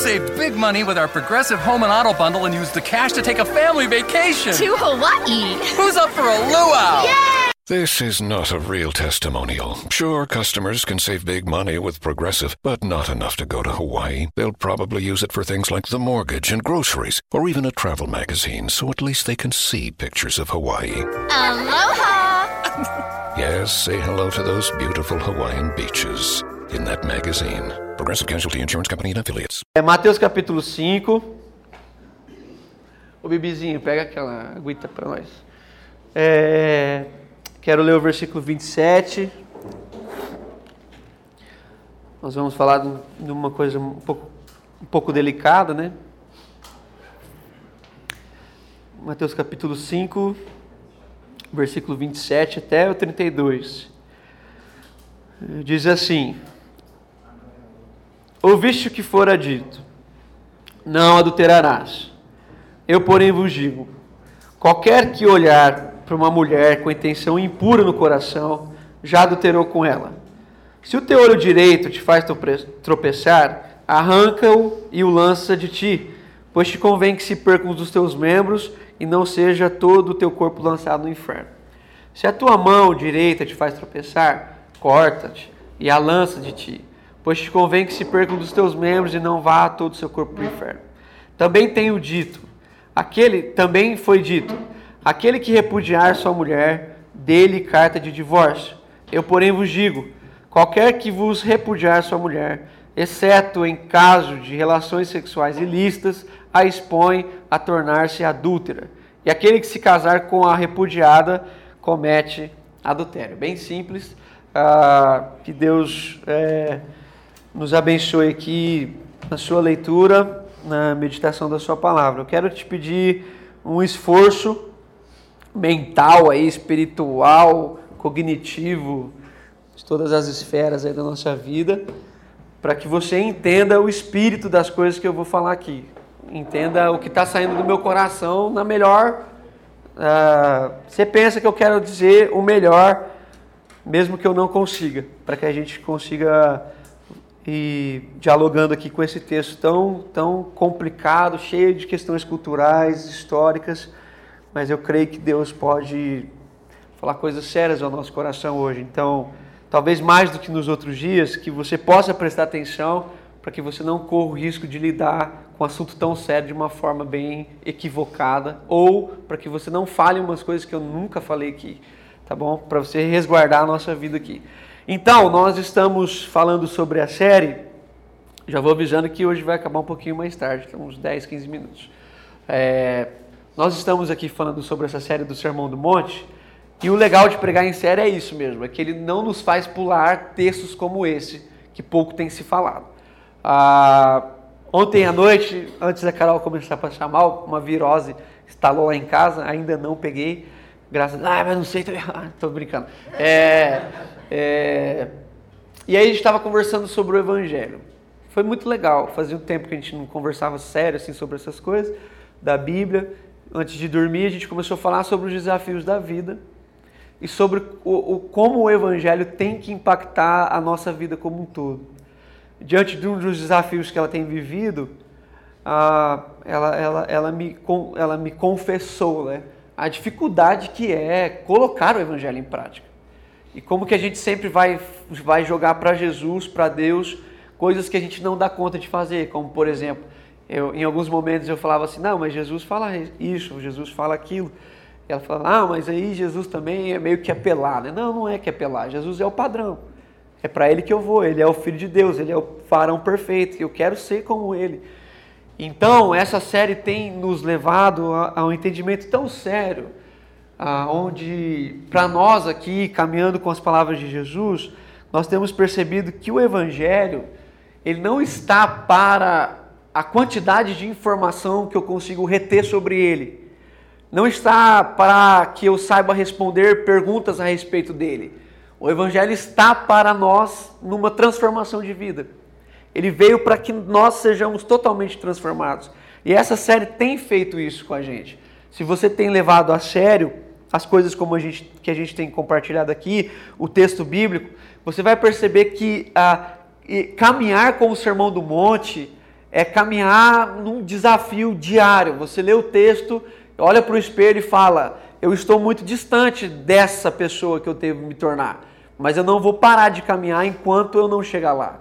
save big money with our Progressive Home and Auto bundle and use the cash to take a family vacation. To Hawaii. Who's up for a luau? Yay! This is not a real testimonial. Sure, customers can save big money with Progressive, but not enough to go to Hawaii. They'll probably use it for things like the mortgage and groceries, or even a travel magazine, so at least they can see pictures of Hawaii. Aloha. Yes, say hello to those beautiful Hawaiian beaches in that magazine. Progressive Casualty Insurance Company and affiliates. É Mateus capítulo 5. Ô Bibizinho, pega aquela aguita para nós. É, quero ler o versículo 27. Nós vamos falar de de uma coisa um pouco, um pouco delicada, né? Mateus capítulo 5, versículo 27 até o 32. Diz assim: Ouviste o que fora dito: Não adulterarás. Eu, porém, vos digo: qualquer que olhar para uma mulher com intenção impura no coração, já adulterou com ela. Se o teu olho direito te faz trope- tropeçar, arranca-o e o lança de ti, pois te convém que se percam dos teus membros e não seja todo o teu corpo lançado no inferno. Se a tua mão direita te faz tropeçar, corta-te e a lança de ti, pois te convém que se percam dos teus membros e não vá todo o seu corpo para o inferno. Também tenho dito, aquele também foi dito, aquele que repudiar sua mulher, dê-lhe carta de divórcio. Eu, porém, vos digo, qualquer que vos repudiar sua mulher, exceto em caso de relações sexuais ilícitas, a expõe a tornar-se adúltera. E aquele que se casar com a repudiada comete adultério. Bem simples. Ah, que Deus eh, nos abençoe aqui na sua leitura, na meditação da sua palavra. Eu quero te pedir um esforço mental aí, espiritual, cognitivo, de todas as esferas aí da nossa vida, para que você entenda o espírito das coisas que eu vou falar aqui. Entenda o que está saindo do meu coração na melhor. ah, você pensa que eu quero dizer o melhor, mesmo que eu não consiga, para que a gente consiga ir dialogando aqui com esse texto tão, tão complicado, cheio de questões culturais, históricas, mas eu creio que Deus pode falar coisas sérias ao nosso coração hoje. Então, talvez mais do que nos outros dias, que você possa prestar atenção para que você não corra o risco de lidar com um assunto tão sério de uma forma bem equivocada ou para que você não fale umas coisas que eu nunca falei aqui, tá bom? Para você resguardar a nossa vida aqui. Então, nós estamos falando sobre a série. Já vou avisando que hoje vai acabar um pouquinho mais tarde, então uns 10, 15 minutos. É, nós estamos aqui falando sobre essa série do Sermão do Monte. E o legal de pregar em série é isso mesmo, é que ele não nos faz pular textos como esse, que pouco tem se falado. Ah, ontem à noite, antes da Carol começar a passar mal, uma virose instalou lá em casa, ainda não peguei, graças a Ah, mas não sei, tô, tô brincando. É, é, e aí a gente estava conversando sobre o Evangelho. Foi muito legal, fazia um tempo que a gente não conversava sério assim sobre essas coisas da Bíblia. Antes de dormir, a gente começou a falar sobre os desafios da vida e sobre o, o, como o Evangelho tem que impactar a nossa vida como um todo. Diante de um dos desafios que ela tem vivido, ela, ela, ela, me, ela me confessou né, a dificuldade que é colocar o Evangelho em prática. E como que a gente sempre vai, vai jogar para Jesus, para Deus, coisas que a gente não dá conta de fazer, como por exemplo, eu, em alguns momentos eu falava assim, não, mas Jesus fala isso, Jesus fala aquilo. E ela falava, ah, mas aí Jesus também é meio que apelar, né? Não, não é que apelar, Jesus é o padrão. É para ele que eu vou, ele é o filho de Deus, ele é o farão perfeito, eu quero ser como ele. Então, essa série tem nos levado a, a um entendimento tão sério, a, onde, para nós aqui, caminhando com as palavras de Jesus, nós temos percebido que o Evangelho, ele não está para a quantidade de informação que eu consigo reter sobre ele. Não está para que eu saiba responder perguntas a respeito dele. O Evangelho está para nós numa transformação de vida. Ele veio para que nós sejamos totalmente transformados. E essa série tem feito isso com a gente. Se você tem levado a sério as coisas como a gente, que a gente tem compartilhado aqui, o texto bíblico, você vai perceber que ah, caminhar com o Sermão do Monte é caminhar num desafio diário. Você lê o texto, olha para o espelho e fala: Eu estou muito distante dessa pessoa que eu devo me tornar, mas eu não vou parar de caminhar enquanto eu não chegar lá.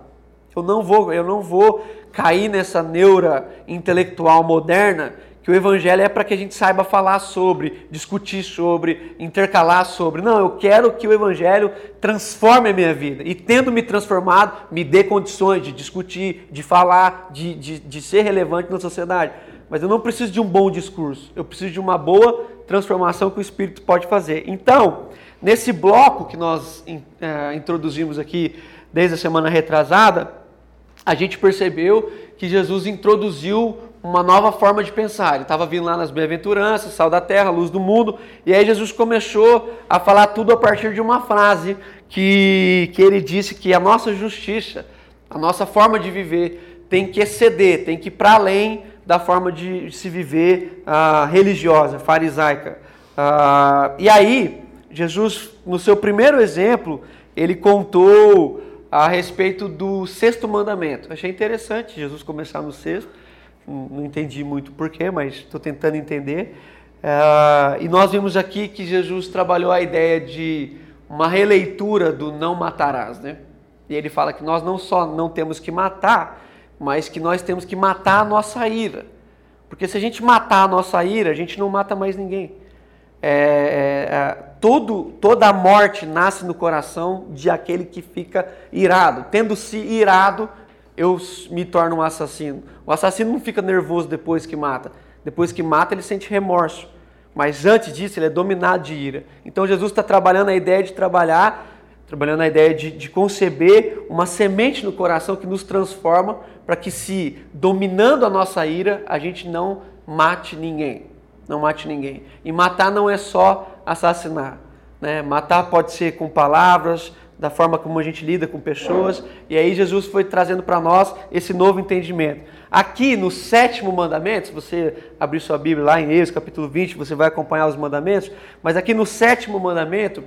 Eu não vou, eu não vou cair nessa neura intelectual moderna que o evangelho é para que a gente saiba falar sobre, discutir sobre, intercalar sobre. Não, eu quero que o evangelho transforme a minha vida. E tendo me transformado, me dê condições de discutir, de falar, de, de, de ser relevante na sociedade. Mas eu não preciso de um bom discurso, eu preciso de uma boa transformação que o Espírito pode fazer. Então, nesse bloco que nós é, introduzimos aqui desde a semana retrasada, a gente percebeu que Jesus introduziu uma nova forma de pensar. Ele estava vindo lá nas bem-aventuranças, sal da terra, luz do mundo, e aí Jesus começou a falar tudo a partir de uma frase que, que ele disse que a nossa justiça, a nossa forma de viver tem que exceder, tem que ir para além da forma de se viver uh, religiosa, farisaica. Uh, e aí, Jesus, no seu primeiro exemplo, ele contou a respeito do sexto mandamento. Achei interessante Jesus começar no sexto não entendi muito porquê, mas estou tentando entender. Uh, e nós vimos aqui que Jesus trabalhou a ideia de uma releitura do não matarás, né? E ele fala que nós não só não temos que matar, mas que nós temos que matar a nossa ira. Porque se a gente matar a nossa ira, a gente não mata mais ninguém. É, é, é toda a morte nasce no coração de aquele que fica irado. Tendo se irado, eu me torno um assassino. O assassino não fica nervoso depois que mata. Depois que mata, ele sente remorso. Mas antes disso, ele é dominado de ira. Então Jesus está trabalhando a ideia de trabalhar, trabalhando a ideia de, de conceber uma semente no coração que nos transforma para que, se dominando a nossa ira, a gente não mate ninguém. Não mate ninguém. E matar não é só assassinar. Né? Matar pode ser com palavras, da forma como a gente lida com pessoas. E aí Jesus foi trazendo para nós esse novo entendimento. Aqui no sétimo mandamento, se você abrir sua Bíblia lá em Êxodo capítulo 20, você vai acompanhar os mandamentos, mas aqui no sétimo mandamento,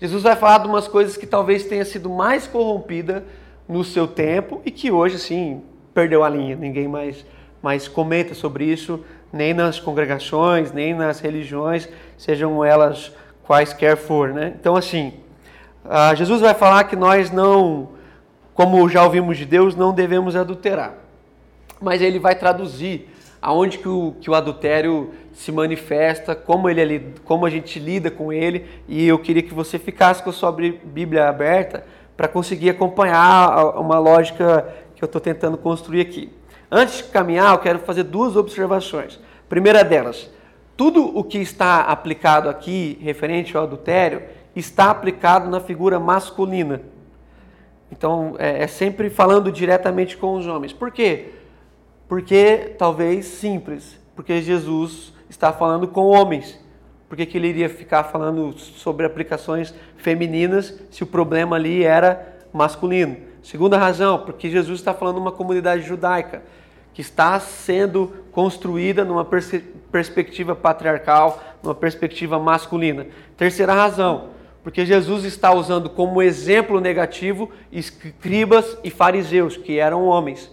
Jesus vai falar de umas coisas que talvez tenha sido mais corrompida no seu tempo e que hoje, sim, perdeu a linha. Ninguém mais, mais comenta sobre isso, nem nas congregações, nem nas religiões, sejam elas quaisquer for, né? Então, assim, ah, Jesus vai falar que nós não, como já ouvimos de Deus, não devemos adulterar. Mas ele vai traduzir aonde que o, que o adultério se manifesta, como, ele, é como a gente lida com ele. E eu queria que você ficasse com a sua Bíblia aberta para conseguir acompanhar uma lógica que eu estou tentando construir aqui. Antes de caminhar, eu quero fazer duas observações. Primeira delas, tudo o que está aplicado aqui referente ao adultério está aplicado na figura masculina. Então, é, é, sempre falando diretamente com os homens. Por quê? Porque, talvez, simples, porque Jesus está falando com homens. Por que, que ele iria ficar falando sobre aplicações femininas se o problema ali era masculino? Segunda razão, porque Jesus está falando uma comunidade judaica que está sendo construída numa pers perspectiva patriarcal, numa perspectiva masculina. Terceira razão, porque Jesus está usando como exemplo negativo escribas e fariseus, que eram homens.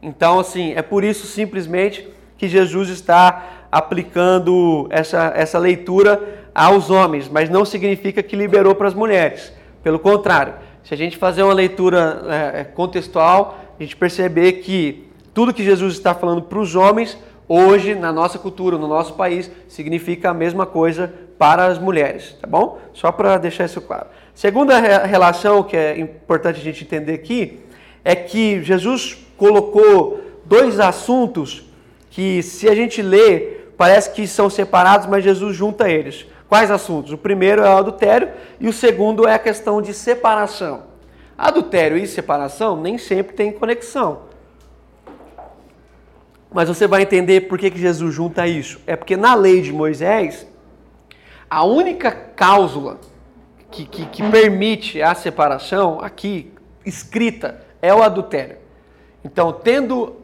Então, assim, é por isso simplesmente que Jesus está aplicando essa, essa leitura aos homens, mas não significa que liberou para as mulheres. Pelo contrário, se a gente fazer uma leitura é, é contextual, a gente perceber que tudo que Jesus está falando para os homens, hoje, na nossa cultura, no nosso país, significa a mesma coisa para as mulheres, tá bom? Só para deixar isso claro. Segunda relação que é importante a gente entender aqui é que Jesus colocou dois assuntos que, se a gente lê, parece que são separados, mas Jesus junta eles. Quais assuntos? O primeiro é o adultério e o segundo é a questão de separação. Adultério e separação nem sempre têm conexão. Mas você vai entender por que, que Jesus junta isso. É porque na lei de Moisés, a única cláusula que, que, que permite a separação aqui, escrita, é o adultério. Então, tendo,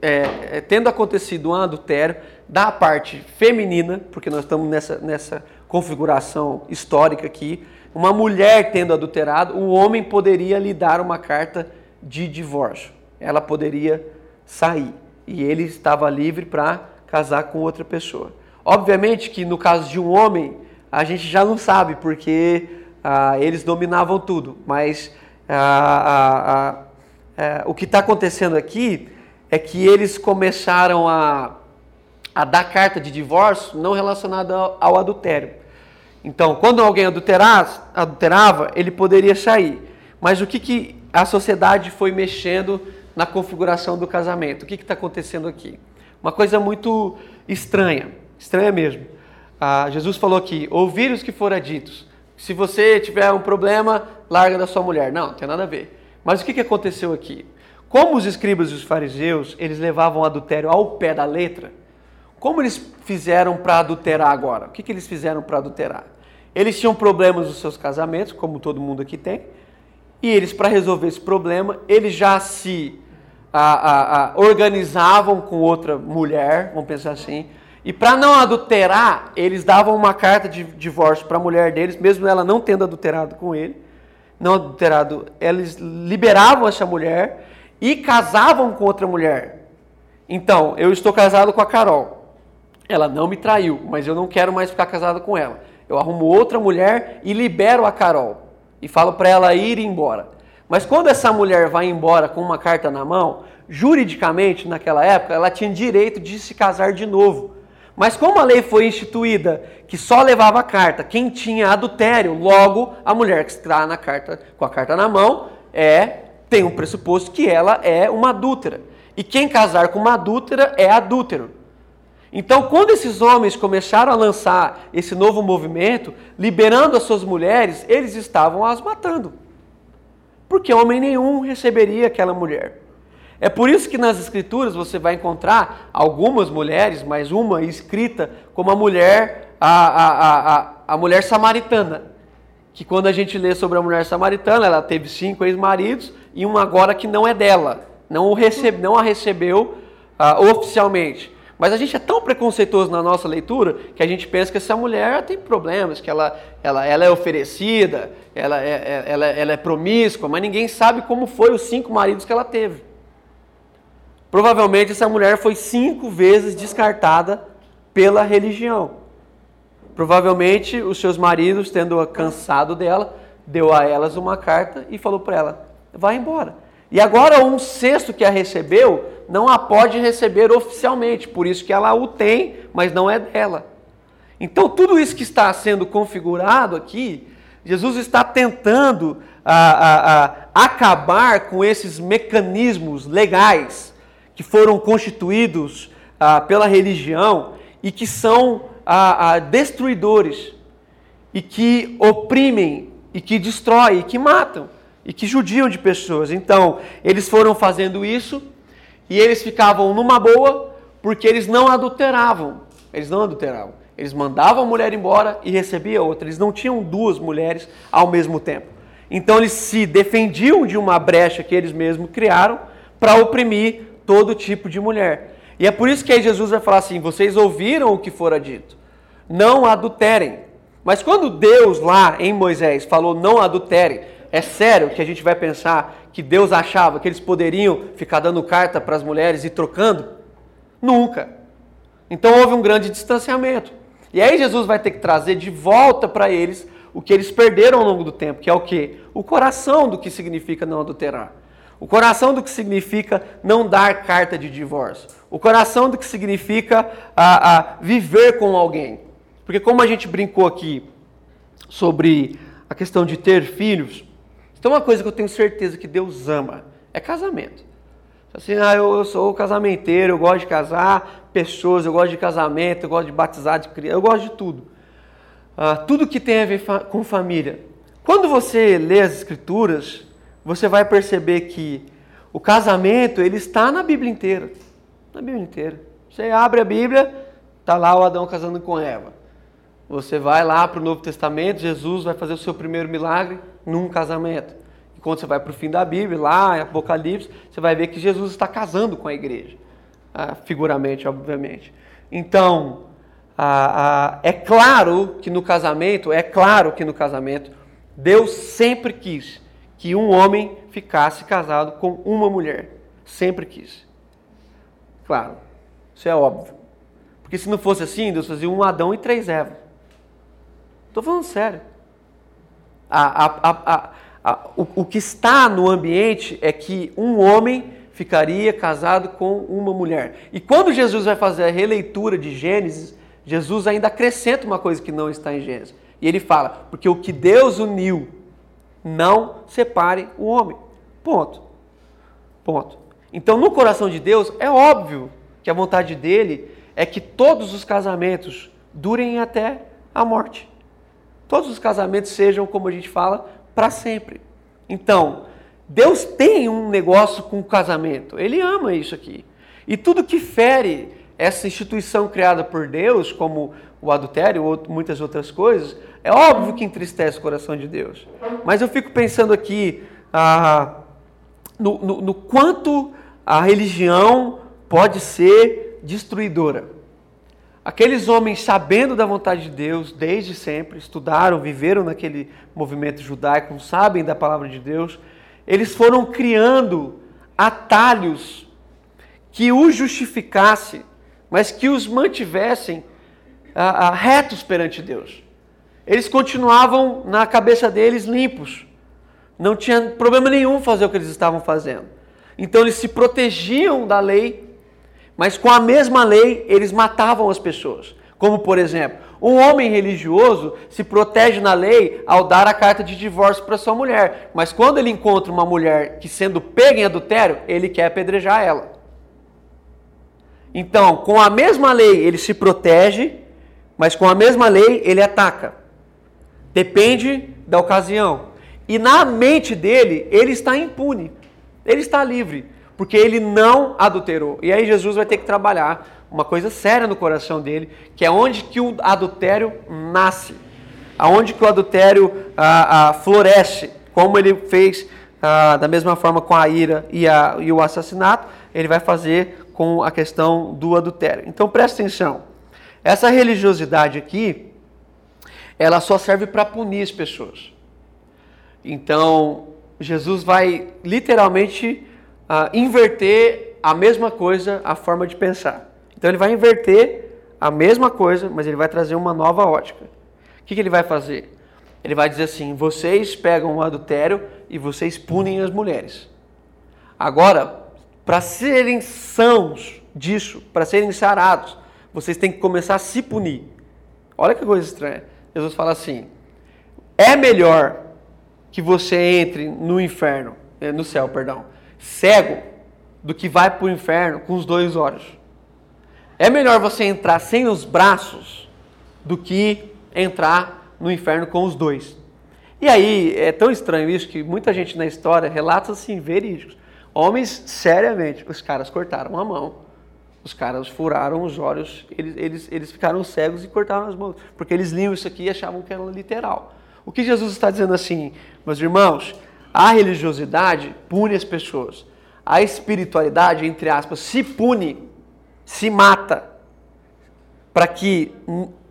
é, é, tendo acontecido um adultério da parte feminina, porque nós estamos nessa, nessa configuração histórica aqui, uma mulher tendo adulterado, o homem poderia lhe dar uma carta de divórcio. Ela poderia sair. E ele estava livre para casar com outra pessoa. Obviamente que no caso de um homem, a gente já não sabe, porque ah, eles dominavam tudo. Mas ah, ah, o que está acontecendo aqui é que eles começaram a, a dar carta de divórcio não relacionada ao, ao adultério. Então, quando alguém adulterava, ele poderia sair. Mas o que, que a sociedade foi mexendo na configuração do casamento? O que está acontecendo aqui? Uma coisa muito estranha, estranha mesmo. Ah, Jesus falou aqui: ouvir os que foram ditos. Se você tiver um problema, larga da sua mulher. Não, não tem nada a ver. Mas o que, aconteceu aqui? Como os escribas e os fariseus, eles levavam adultério ao pé da letra, como eles fizeram para adulterar agora? O que, que eles fizeram para adulterar? Eles tinham problemas nos seus casamentos, como todo mundo aqui tem, e eles, para resolver esse problema, eles já se a, a, a, organizavam com outra mulher, vamos pensar assim, e para não adulterar, eles davam uma carta de divórcio para a mulher deles, mesmo ela não tendo adulterado com ele, não adulterado, eles liberavam essa mulher e casavam com outra mulher. Então, eu estou casado com a Carol. Ela não me traiu, mas eu não quero mais ficar casado com ela. Eu arrumo outra mulher e libero a Carol. E falo para ela ir embora. Mas quando essa mulher vai embora com uma carta na mão, juridicamente, naquela época, ela tinha direito de se casar de novo. Mas como a lei foi instituída que só levava a carta quem tinha adultério, logo a mulher que está na carta com a carta na mão é tem um pressuposto que ela é uma adúltera. E quem casar com uma adúltera é adúltero. Então, quando esses homens começaram a lançar esse novo movimento, liberando as suas mulheres, eles estavam as matando. Porque homem nenhum receberia aquela mulher. É por isso que nas escrituras você vai encontrar algumas mulheres, mas uma escrita como a mulher, a, a, a, a mulher samaritana. Que quando a gente lê sobre a mulher samaritana, ela teve cinco ex-maridos e um agora que não é dela. Não, recebe, não a recebeu uh, oficialmente. Mas a gente é tão preconceituoso na nossa leitura que a gente pensa que essa mulher tem problemas, que ela, ela, ela é oferecida, ela é, é ela, ela é promíscua, mas ninguém sabe como foi os cinco maridos que ela teve. Provavelmente essa mulher foi cinco vezes descartada pela religião. Provavelmente os seus maridos, tendo cansado dela, deu a elas uma carta e falou para ela: vai embora. E agora um sexto que a recebeu não a pode receber oficialmente, por isso que ela o tem, mas não é dela. Então tudo isso que está sendo configurado aqui, Jesus está tentando a, a, a acabar com esses mecanismos legais que foram constituídos a, pela religião e que são destruidores e que oprimem e que destroem e que matam e que judiam de pessoas. Então, eles foram fazendo isso e eles ficavam numa boa porque eles não adulteravam. Eles não adulteravam. Eles mandavam a mulher embora e recebiam outra. Eles não tinham duas mulheres ao mesmo tempo. Então eles se defendiam de uma brecha que eles mesmos criaram para oprimir todo tipo de mulher. E é por isso que aí Jesus vai falar assim: vocês ouviram o que fora dito, não adulterem. Mas quando Deus lá em Moisés falou não adulterem, é sério que a gente vai pensar que Deus achava que eles poderiam ficar dando carta para as mulheres e trocando? Nunca. Então houve um grande distanciamento. E aí Jesus vai ter que trazer de volta para eles o que eles perderam ao longo do tempo, que é o quê? O coração do que significa não adulterar. O coração do que significa não dar carta de divórcio. O coração do que significa a, a viver com alguém. Porque como a gente brincou aqui sobre a questão de ter filhos, então uma coisa que eu tenho certeza que Deus ama é casamento. Assim, ah, eu, eu sou casamenteiro, eu gosto de casar pessoas, eu gosto de casamento, eu gosto de batizar de criança, eu gosto de tudo. Ah, tudo que tem a ver fa com família. Quando você lê as escrituras, você vai perceber que o casamento ele está na Bíblia inteira, na Bíblia inteira. Você abre a Bíblia, tá lá o Adão casando com Eva. Você vai lá para o Novo Testamento, Jesus vai fazer o seu primeiro milagre num casamento. E quando você vai para o fim da Bíblia, lá em Apocalipse, você vai ver que Jesus está casando com a igreja, ah, figuramente, obviamente. Então, ah, ah, é claro que no casamento, é claro que no casamento, Deus sempre quis que um homem ficasse casado com uma mulher. Sempre quis. Claro, isso é óbvio. Porque se não fosse assim, Deus fazia um Adão e três Evas. Estou falando sério. A, a, a, o, o que está no ambiente é que um homem ficaria casado com uma mulher. E quando Jesus vai fazer a releitura de Gênesis, Jesus ainda acrescenta uma coisa que não está em Gênesis. E ele fala: porque o que Deus uniu, não separe o homem. Ponto. Ponto. Então, no coração de Deus, é óbvio que a vontade dele é que todos os casamentos durem até a morte. Todos os casamentos sejam, como a gente fala, para sempre. Então, Deus tem um negócio com o casamento. Ele ama isso aqui. E tudo que fere essa instituição criada por Deus, como o adultério ou muitas outras coisas, é óbvio que entristece o coração de Deus. Mas eu fico pensando aqui ah, no, no, no quanto a religião pode ser destruidora. Aqueles homens, sabendo da vontade de Deus desde sempre, estudaram, viveram naquele movimento judaico, sabem da palavra de Deus, eles foram criando atalhos que os justificasse, mas que os mantivessem ah, retos perante Deus. Eles continuavam na cabeça deles limpos. Não tinha problema nenhum fazer o que eles estavam fazendo. Então eles se protegiam da lei mas com a mesma lei, eles matavam as pessoas. Como, por exemplo, um homem religioso se protege na lei ao dar a carta de divórcio para sua mulher. Mas quando ele encontra uma mulher que, sendo pega em adultério, ele quer apedrejar ela. Então, com a mesma lei, ele se protege, mas com a mesma lei, ele ataca. Depende da ocasião. E na mente dele, ele está impune. Ele está livre porque ele não adulterou. E aí Jesus vai ter que trabalhar uma coisa séria no coração dele, que é onde que o adultério nasce, aonde que o adultério ah, ah, floresce, como ele fez ah, da mesma forma com a ira e, a, e o assassinato, ele vai fazer com a questão do adultério. Então presta atenção, essa religiosidade aqui, ela só serve para punir as pessoas. Então Jesus vai literalmente uh, inverter a mesma coisa, a forma de pensar. Então ele vai inverter a mesma coisa, mas ele vai trazer uma nova ótica. O que, que ele vai fazer? Ele vai dizer assim: vocês pegam o adultério e vocês punem as mulheres. Agora, para serem sãos disso, para serem sarados, vocês têm que começar a se punir. Olha que coisa estranha. Jesus fala assim: é melhor que você entre no inferno, eh, no céu, perdão, cego do que vai para o inferno com os dois olhos. É melhor você entrar sem os braços do que entrar no inferno com os dois. E aí é tão estranho isso que muita gente na história relata assim, verídicos. Homens, seriamente, os caras cortaram a mão. Os caras furaram os olhos, eles, eles, eles ficaram cegos e cortaram as mãos. Porque eles liam isso aqui e achavam que era literal. O que Jesus está dizendo assim, meus irmãos, a religiosidade pune as pessoas. A espiritualidade, entre aspas, se pune, se mata, para que,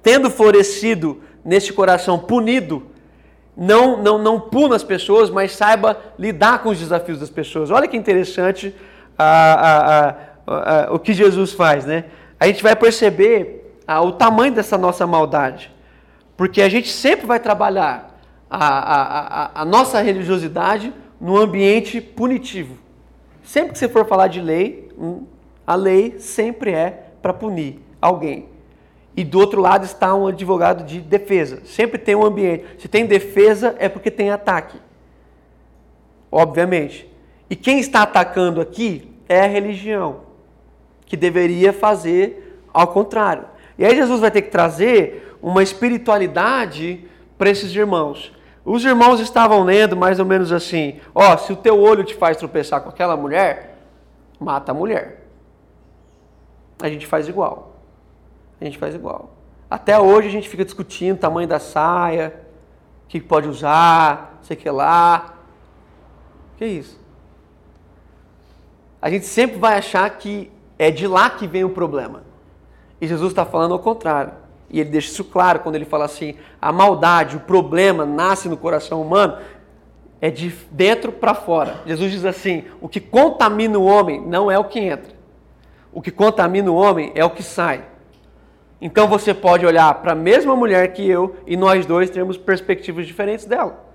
tendo florescido neste coração punido, não, não, não puna as pessoas, mas saiba lidar com os desafios das pessoas. Olha que interessante a, a, a, o que Jesus faz, né? A gente vai perceber o tamanho dessa nossa maldade, porque a gente sempre vai trabalhar a, a, a, nossa religiosidade no ambiente punitivo. Sempre que você for falar de lei, hum, a lei sempre é para punir alguém. E do outro lado está um advogado de defesa. Sempre tem um ambiente. Se tem defesa, é porque tem ataque. Obviamente. E quem está atacando aqui é a religião, que deveria fazer ao contrário. E aí Jesus vai ter que trazer uma espiritualidade para esses irmãos. Os irmãos estavam lendo mais ou menos assim: ó, oh, se o teu olho te faz tropeçar com aquela mulher, mata a mulher. A gente faz igual. A gente faz igual. Até hoje a gente fica discutindo o tamanho da saia, o que pode usar, sei que lá. Que isso? A gente sempre vai achar que é de lá que vem o problema. E Jesus está falando ao contrário. E ele deixa isso claro quando ele fala assim: a maldade, o problema nasce no coração humano, é de dentro para fora. Jesus diz assim: o que contamina o homem não é o que entra. o que contamina o homem é o que sai. Então você pode olhar para a mesma mulher que eu e nós dois temos perspectivas diferentes dela.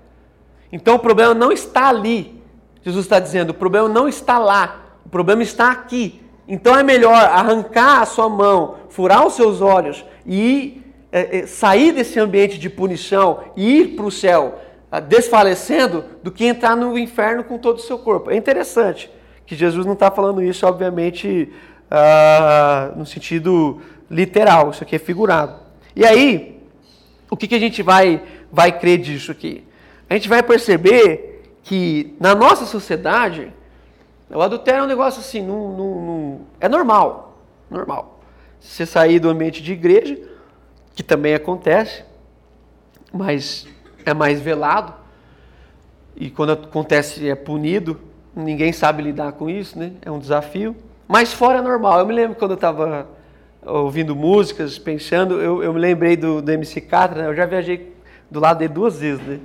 Então o problema não está ali. Jesus está dizendo: o problema não está lá, o problema está aqui. Então é melhor arrancar a sua mão, furar os seus olhos e é, é, sair desse ambiente de punição e ir para o céu ah, desfalecendo do que entrar no inferno com todo o seu corpo. É interessante que Jesus não está falando isso, obviamente, uh, no sentido literal, isso aqui é figurado. E aí, o que, que a gente vai, vai crer disso aqui? A gente vai perceber que na nossa sociedade, o adultério é um negócio assim, não, não, não, é normal, normal. Você sair do ambiente de igreja, que também acontece, mas é mais velado, e quando acontece é punido, ninguém sabe lidar com isso, né? É um desafio. Mas fora é normal. Eu me lembro quando eu estava ouvindo músicas, pensando, eu, eu me lembrei do, do MC Catra, né? eu já viajei do lado dele duas vezes, né?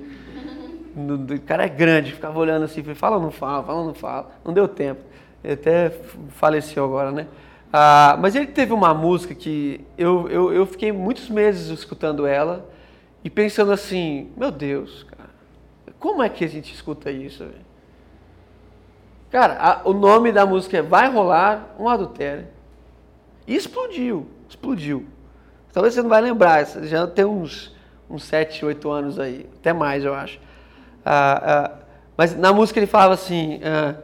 O cara é grande, ficava olhando assim, fala ou não fala, fala ou não fala. Não deu tempo. Ele até faleceu agora, né? Ah, mas ele teve uma música que eu, eu, eu fiquei muitos meses escutando ela e pensando assim, meu Deus, cara, como é que a gente escuta isso? Cara, a, o nome da música é Vai Rolar um Adultério. E explodiu, explodiu. Talvez você não vai lembrar, já tem uns, uns 7, 8 anos aí, até mais eu acho. Ah, ah, mas na música ele falava assim, ah,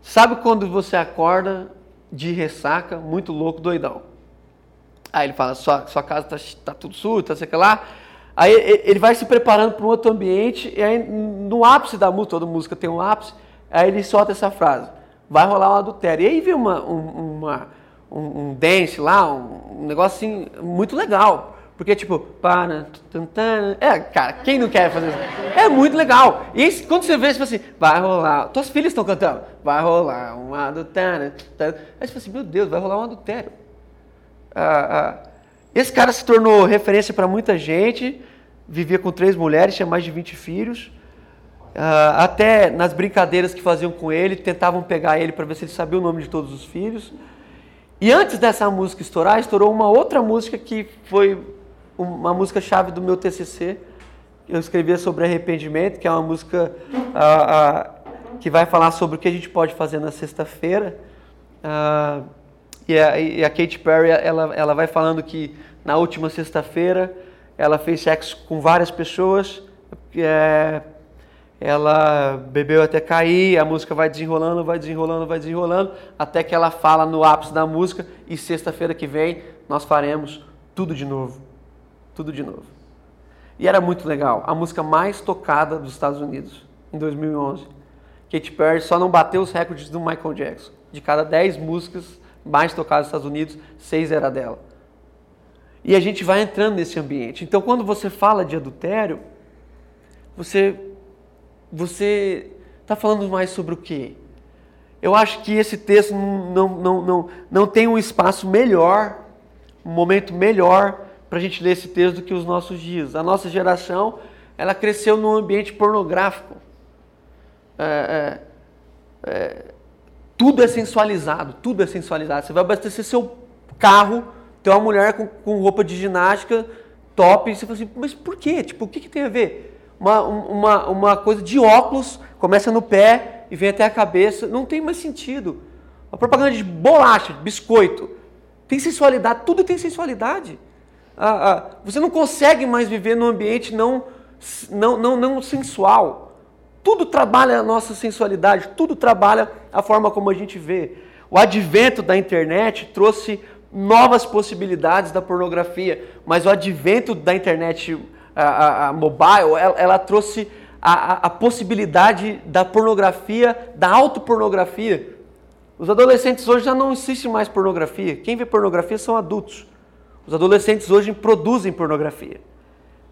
sabe quando você acorda de ressaca, muito louco, doidão? Aí ele fala, sua, sua casa está tá tudo sujo, tá sei lá. Aí ele vai se preparando para um outro ambiente, e aí no ápice da música, toda música tem um ápice, Aí ele solta essa frase: vai rolar um adultério. E aí vem uma, um, uma, um, um dance lá, um, um, negócio assim, muito legal. Porque, tipo, para. É, cara, quem não quer fazer isso? É muito legal. E quando você vê, fala assim: vai rolar. Tuas filhas estão cantando: vai rolar um adultério. Aí você fala assim: meu Deus, vai rolar um adultério. Ah, ah. Esse cara se tornou referência para muita gente. Vivia com três mulheres, tinha mais de 20 filhos. Uh, até nas brincadeiras que faziam com ele, tentavam pegar ele para ver se ele sabia o nome de todos os filhos. E antes dessa música estourar, estourou uma outra música que foi uma música chave do meu TCC. Eu escrevia sobre arrependimento, que é uma música uh, uh, que vai falar sobre o que a gente pode fazer na sexta-feira. E a, e, a, Katy Perry, ela, ela vai falando que na última sexta-feira ela fez sexo com várias pessoas. É, ela bebeu até cair, a música vai desenrolando, vai desenrolando, vai desenrolando, até que ela fala no ápice da música e sexta-feira que vem nós faremos tudo de novo. Tudo de novo. E era muito legal, a música mais tocada dos Estados Unidos em 2011. Katy Perry só não bateu os recordes do Michael Jackson. De cada 10 músicas mais tocadas nos Estados Unidos, 6 era dela. E a gente vai entrando nesse ambiente. Então, quando você fala de adultério, você você está falando mais sobre o quê? Eu acho que esse texto não, não, não, não tem um espaço melhor, um momento melhor para a gente ler esse texto do que os nossos dias. A nossa geração, ela cresceu num ambiente pornográfico. É, é, é, tudo é sensualizado, tudo é sensualizado. Você vai abastecer seu carro, tem uma mulher com, com roupa de ginástica top, e você fala assim, mas por quê? Tipo, o que, que tem a ver? Uma, uma, uma coisa de óculos, começa no pé e vem até a cabeça. Não tem mais sentido. A propaganda de bolacha, de biscoito. Tem sensualidade, tudo tem sensualidade. Ah, ah, você não consegue mais viver num ambiente não, não, não, não sensual. Tudo trabalha a nossa sensualidade, tudo trabalha a forma como a gente vê. O advento da internet trouxe novas possibilidades da pornografia, mas o advento da internet a, a, mobile, ela, ela trouxe a, a, possibilidade da pornografia, da autopornografia. Os adolescentes hoje já não existe mais pornografia. Quem vê pornografia são adultos. Os adolescentes hoje produzem pornografia.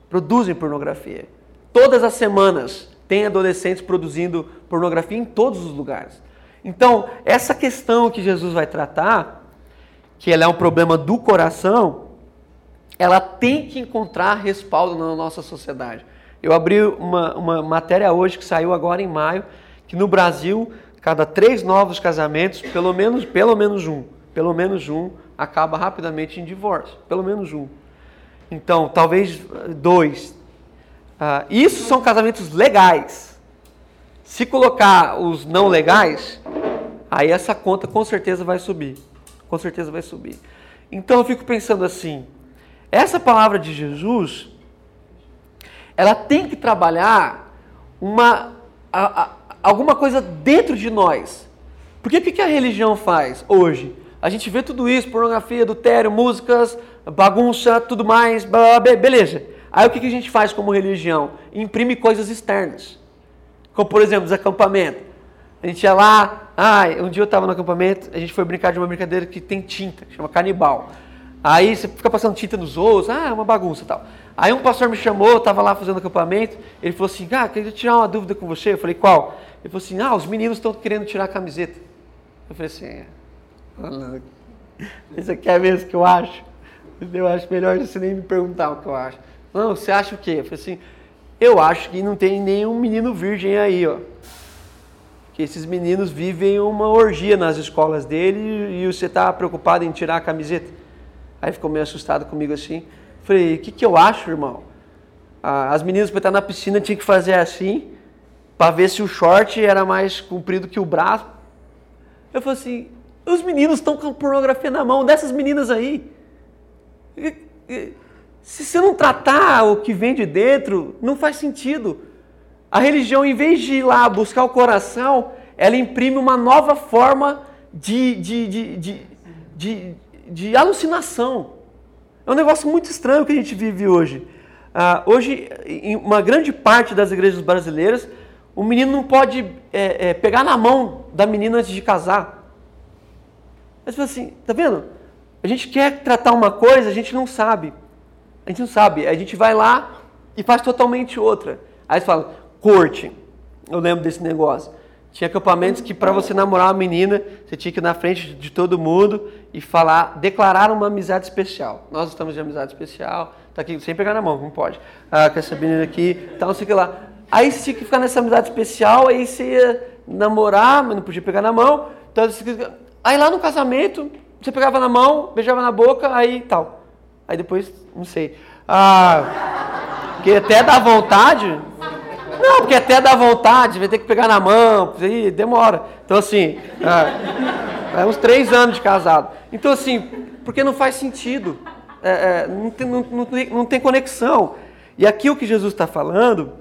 Produzem pornografia. Todas as semanas tem adolescentes produzindo pornografia em todos os lugares. Então, essa questão que Jesus vai tratar, que ela é um problema do coração, ela tem que encontrar respaldo na nossa sociedade. Eu abri uma, uma matéria hoje que saiu agora em maio, que no Brasil, cada três novos casamentos, pelo menos, pelo menos um, pelo menos um, acaba rapidamente em divórcio. Pelo menos um. Então, talvez dois. Uh, isso são casamentos legais. Se colocar os não legais, aí essa conta com certeza vai subir. Com certeza vai subir. Então eu fico pensando assim: essa palavra de Jesus, ela tem que trabalhar uma, a, a, alguma coisa dentro de nós. Porque o que, que a religião faz hoje? A gente vê tudo isso, pornografia, adultério, músicas, bagunça, tudo mais, blá, blá, beleza. Aí o que, que a gente faz como religião? Imprime coisas externas. Como, por exemplo, os acampamentos. A gente ia lá, ah, um dia eu estava no acampamento, a gente foi brincar de uma brincadeira que tem tinta, chama canibal. Aí você fica passando tinta nos outros, ah, é uma bagunça e tal. Aí um pastor me chamou, eu estava lá fazendo acampamento, ele falou assim, ah, queria tirar uma dúvida com você. Eu falei, qual? Ele falou assim, ah, os meninos estão querendo tirar a camiseta. Eu falei assim, é, isso aqui é mesmo que eu acho? Eu acho melhor você nem me perguntar o que eu acho. Não, você acha o quê? Eu falei assim, eu acho que não tem nenhum menino virgem aí, ó que esses meninos vivem uma orgia nas escolas dele e você está preocupado em tirar a camiseta. Aí ficou meio assustado comigo assim. Falei, o que, que eu acho, irmão? As meninas para estar na piscina tinham que fazer assim, para ver se o short era mais comprido que o braço. Eu falei assim, os meninos estão com pornografia na mão, dessas meninas aí. Se você não tratar o que vem de dentro, não faz sentido. A religião, em vez de ir lá buscar o coração, ela imprime uma nova forma de, de, de, de, de, alucinação. É um negócio muito estranho que a gente vive hoje. Uh, hoje, em uma grande parte das igrejas brasileiras, o menino não pode é, é, pegar na mão da menina antes de casar. Mas assim, tá vendo? A gente quer tratar uma coisa, a gente não sabe. A gente não sabe. A gente vai lá e faz totalmente outra. Aí você fala, corte. Eu lembro desse negócio. Tinha acampamentos que para você namorar uma menina, você tinha que ir na frente de todo mundo e falar, declarar uma amizade especial. Nós estamos de amizade especial, tá aqui sem pegar na mão, não pode. Ah, com essa menina aqui, tal, não sei o que lá. Aí você tinha que ficar nessa amizade especial, aí você ia namorar, mas não podia pegar na mão. Então, aí lá no casamento, você pegava na mão, beijava na boca, aí tal. Aí depois, não sei. Ah, que até dá vontade, não, porque até dá vontade, vai ter que pegar na mão, aí demora. Então, assim, é, é uns três anos de casado. Então, assim, porque não faz sentido. É, é, não, tem, não, não, não, tem, conexão. E aqui o que Jesus está falando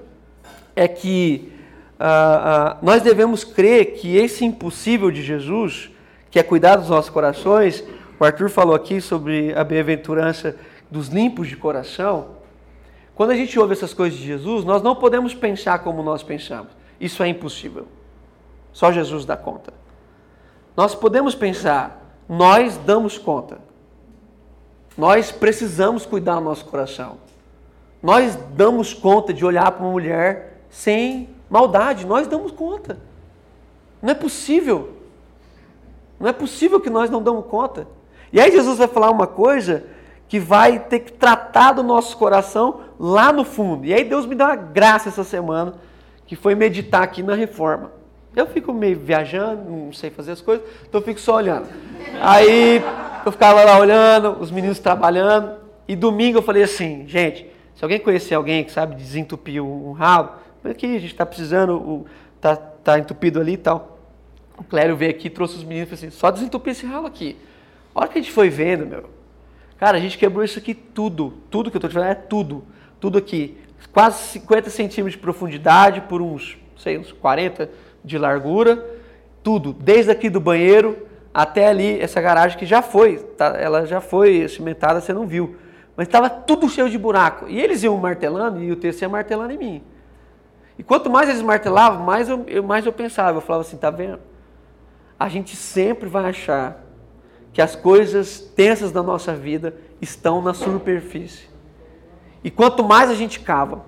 é que ah, ah, nós devemos crer que esse impossível de Jesus, que é cuidar dos nossos corações, o Arthur falou aqui sobre a bem-aventurança dos limpos de coração, quando a gente ouve essas coisas de Jesus, nós não podemos pensar como nós pensamos. Isso é impossível. Só Jesus dá conta. Nós podemos pensar, nós damos conta. Nós precisamos cuidar do nosso coração. Nós damos conta de olhar para uma mulher sem maldade. Nós damos conta. Não é possível. Não é possível que nós não damos conta. E aí Jesus vai falar uma coisa que vai ter que tratar do nosso coração lá no fundo. E aí Deus me deu uma graça essa semana, que foi meditar aqui na reforma. Eu fico meio viajando, não sei fazer as coisas, então eu fico só olhando. Aí eu ficava lá olhando, os meninos trabalhando, e domingo eu falei assim, gente, se alguém conhecer alguém que sabe desentupir um ralo, aqui a gente está precisando, tá, tá entupido ali e tal. O Clério veio aqui, trouxe os meninos e falou assim, só desentupir esse ralo aqui. A hora que a gente foi vendo, meu, Cara, a gente quebrou isso aqui tudo. Tudo que eu estou te falando é tudo. Tudo aqui. Quase 50 centímetros de profundidade por uns, sei, uns 40 de largura. Tudo. Desde aqui do banheiro até ali, essa garagem que já foi. Tá, ela já foi cimentada, você não viu. Mas estava tudo cheio de buraco. E eles iam martelando e o TC ia martelando em mim. E quanto mais eles martelavam, mais eu, mais eu pensava. Eu falava assim, tá vendo? A gente sempre vai achar que as coisas tensas da nossa vida estão na superfície. E quanto mais a gente cava,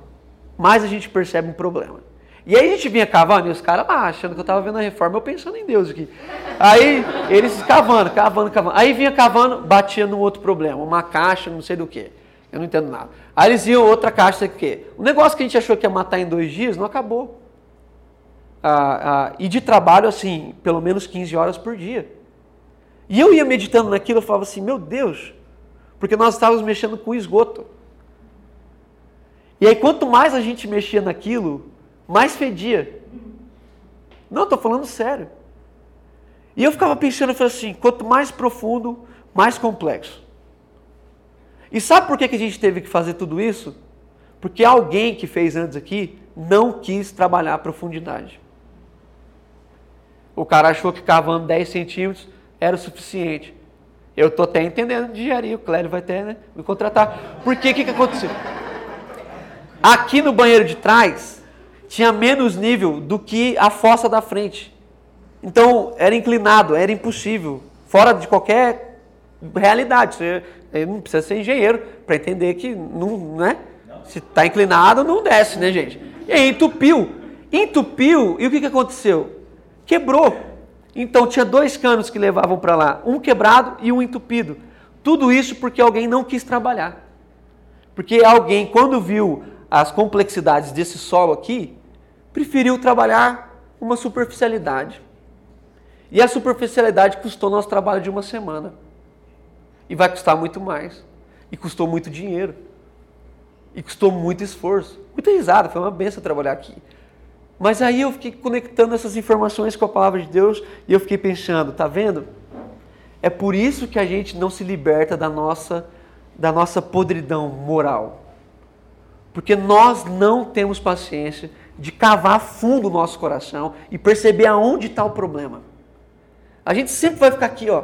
mais a gente percebe um problema. E aí a gente vinha cavando e os caras lá achando que eu estava vendo a reforma, eu pensando em Deus aqui. Aí eles cavando, cavando, cavando. Aí vinha cavando, batia num outro problema, uma caixa, não sei do que. Eu não entendo nada. Aí eles iam outra caixa, sei o quê. O negócio que a gente achou que ia matar em dois dias não acabou. Ah, ah, e de trabalho, assim, pelo menos 15 horas por dia. E eu ia meditando naquilo, eu falava assim, meu Deus, porque nós estávamos mexendo com esgoto. E aí, quanto mais a gente mexia naquilo, mais fedia. Não, estou falando sério. E eu ficava pensando, eu falei assim, quanto mais profundo, mais complexo. E sabe por que, que a gente teve que fazer tudo isso? Porque alguém que fez antes aqui não quis trabalhar a profundidade. O cara achou que cavando 10 centímetros era o suficiente. Eu estou até entendendo de engenharia, o Clério vai até né, me contratar. Porque o que, que aconteceu? Aqui no banheiro de trás tinha menos nível do que a fossa da frente. Então era inclinado, era impossível, fora de qualquer realidade. Você não precisa ser engenheiro para entender que não, né? Se está inclinado, não desce, né, gente? E aí entupiu. Entupiu, e o que, que aconteceu? Quebrou. Então tinha dois canos que levavam para lá, um quebrado e um entupido. Tudo isso porque alguém não quis trabalhar. Porque alguém, quando viu as complexidades desse solo aqui, preferiu trabalhar uma superficialidade. E a superficialidade custou nosso trabalho de uma semana. E vai custar muito mais. E custou muito dinheiro. E custou muito esforço. Muita risada, foi uma benção trabalhar aqui. Mas aí eu fiquei conectando essas informações com a palavra de Deus e eu fiquei pensando, tá vendo? É por isso que a gente não se liberta da nossa da nossa podridão moral. Porque nós não temos paciência de cavar fundo o nosso coração e perceber aonde está o problema. A gente sempre vai ficar aqui, ó,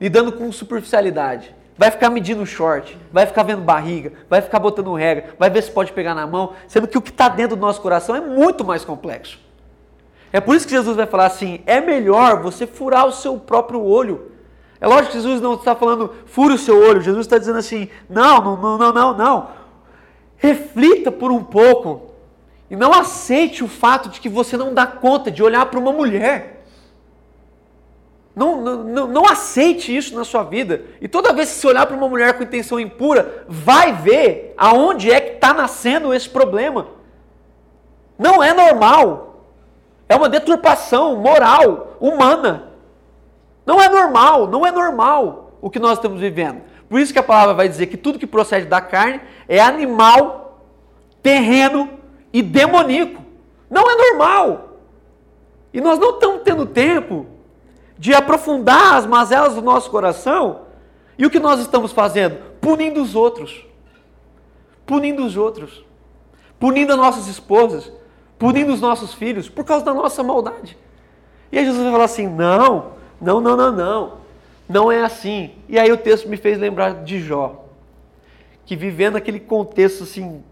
lidando com superficialidade vai ficar medindo short, vai ficar vendo barriga, vai ficar botando regra, vai ver se pode pegar na mão, sendo que o que está dentro do nosso coração é muito mais complexo. É por isso que Jesus vai falar assim: é melhor você furar o seu próprio olho. É lógico que Jesus não está falando fure o seu olho, Jesus está dizendo assim: não, não, não, não, não. Reflita por um pouco e não aceite o fato de que você não dá conta de olhar para uma mulher. Não, não, não aceite isso na sua vida. E toda vez que você olhar para uma mulher com intenção impura, vai ver aonde é que está nascendo esse problema. Não é normal. É uma deturpação moral, humana. Não é normal, não é normal o que nós estamos vivendo. Por isso que a palavra vai dizer que tudo que procede da carne é animal, terreno e demoníaco. Não é normal. E nós não estamos tendo tempo de aprofundar as mazelas do nosso coração. E o que nós estamos fazendo? Punindo os outros. Punindo os outros. Punindo as nossas esposas. Punindo os nossos filhos por causa da nossa maldade. E aí Jesus vai falar assim: não, não, não, não, não. Não é assim. E aí o texto me fez lembrar de Jó. Que vivendo aquele contexto assim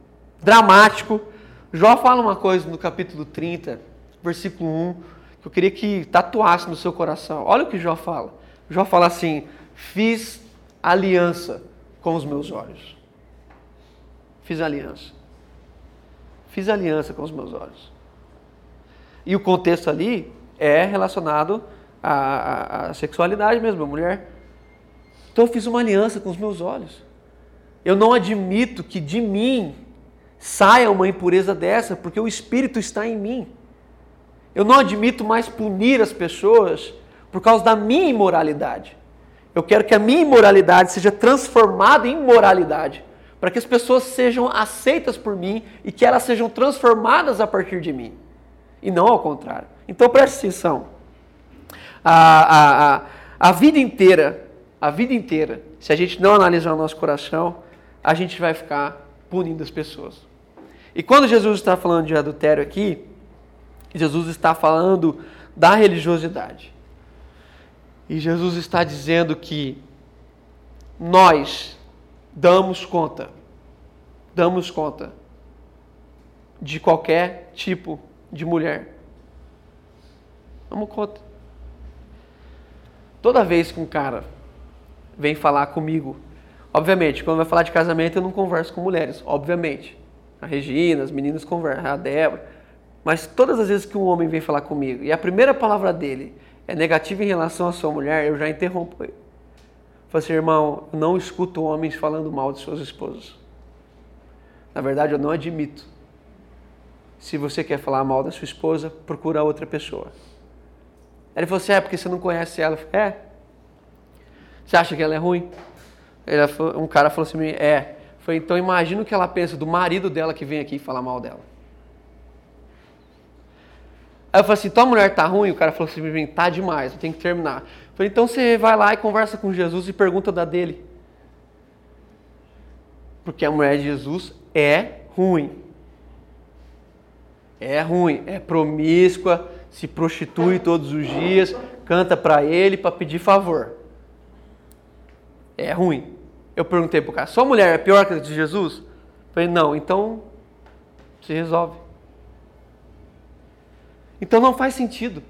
dramático, Jó fala uma coisa no capítulo 30, versículo 1 que eu queria que tatuasse no seu coração. Olha o que Jó fala. Jó fala assim: Fiz aliança com os meus olhos. Fiz aliança. Fiz aliança com os meus olhos. E o contexto ali é relacionado à, à, à sexualidade mesmo, mulher. Então eu fiz uma aliança com os meus olhos. Eu não admito que de mim saia uma impureza dessa, porque o Espírito está em mim. Eu não admito mais punir as pessoas por causa da minha imoralidade. Eu quero que a minha imoralidade seja transformada em moralidade, para que as pessoas sejam aceitas por mim e que elas sejam transformadas a partir de mim, e não ao contrário. Então preste atenção. A, a, a, a vida inteira, a vida inteira, se a gente não analisar o nosso coração, a gente vai ficar punindo as pessoas. E quando Jesus está falando de adultério aqui, Jesus está falando da religiosidade. E Jesus está dizendo que nós damos conta, damos conta de qualquer tipo de mulher. Damos conta. Toda vez que um cara vem falar comigo, obviamente, quando vai falar de casamento, eu não converso com mulheres, obviamente. A Regina, as meninas conversam, a Débora. Mas todas as vezes que um homem vem falar comigo e a primeira palavra dele é negativa em relação à sua mulher, eu já interrompo ele. Falo assim, irmão, eu não escuto homens falando mal de suas esposas. Na verdade, eu não admito. Se você quer falar mal da sua esposa, procura outra pessoa. Ele falou assim, é porque você não conhece ela. Falei, é, Você acha que ela é ruim? Ele, um cara falou assim, é. Falei, então imagina o que ela pensa do marido dela que vem aqui falar mal dela. Aí eu falei assim, tua mulher tá ruim? O cara falou assim, tá demais, eu tenho que terminar. Eu falei, então você vai lá e conversa com Jesus e pergunta da dele. Porque a mulher de Jesus é ruim. É ruim, é promíscua, se prostitui todos os dias, canta para ele para pedir favor. É ruim. Eu perguntei pro cara, sua mulher é pior que a de Jesus? Eu falei, não, então se resolve. Então não faz sentido.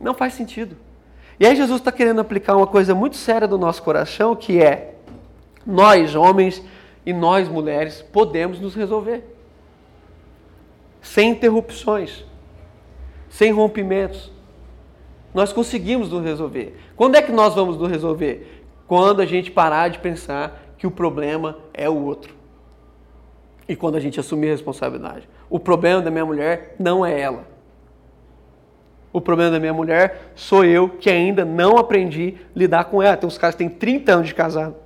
Não faz sentido. E aí Jesus está querendo aplicar uma coisa muito séria do nosso coração, que é nós, homens e nós, mulheres, podemos nos resolver. Sem interrupções, sem rompimentos. Nós conseguimos nos resolver. Quando é que nós vamos nos resolver? Quando a gente parar de pensar que o problema é o outro. E quando a gente assumir a responsabilidade. O problema da minha mulher não é ela. O problema da minha mulher sou eu que ainda não aprendi a lidar com ela. Tem uns caras que têm 30 anos de casado.